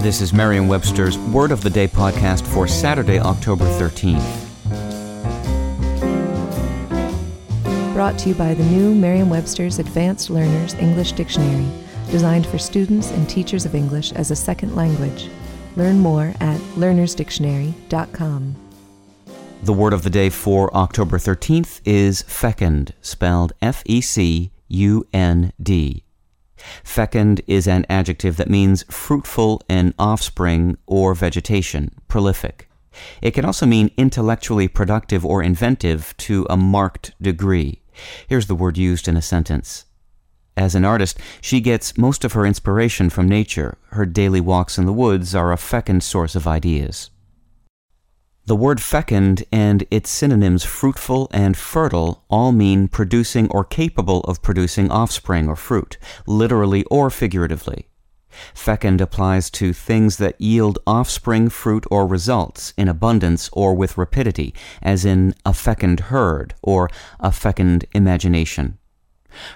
This is Merriam-Webster's Word of the Day podcast for Saturday, October 13th. Brought to you by the new Merriam-Webster's Advanced Learners English Dictionary, designed for students and teachers of English as a second language. Learn more at learnersdictionary.com. The word of the day for October 13th is fecund, spelled F E C U N D. Fecund is an adjective that means fruitful in offspring or vegetation, prolific. It can also mean intellectually productive or inventive to a marked degree. Here's the word used in a sentence. As an artist, she gets most of her inspiration from nature. Her daily walks in the woods are a fecund source of ideas. The word fecund and its synonyms fruitful and fertile all mean producing or capable of producing offspring or fruit, literally or figuratively. Fecund applies to things that yield offspring, fruit, or results in abundance or with rapidity, as in a fecund herd or a fecund imagination.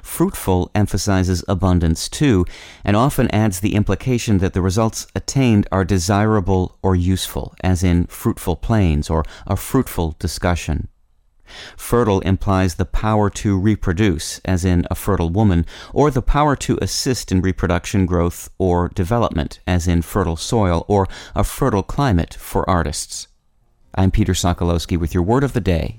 Fruitful emphasizes abundance too, and often adds the implication that the results attained are desirable or useful, as in fruitful plains or a fruitful discussion. Fertile implies the power to reproduce, as in a fertile woman, or the power to assist in reproduction, growth, or development, as in fertile soil or a fertile climate for artists. I'm Peter Sokolowski with your word of the day.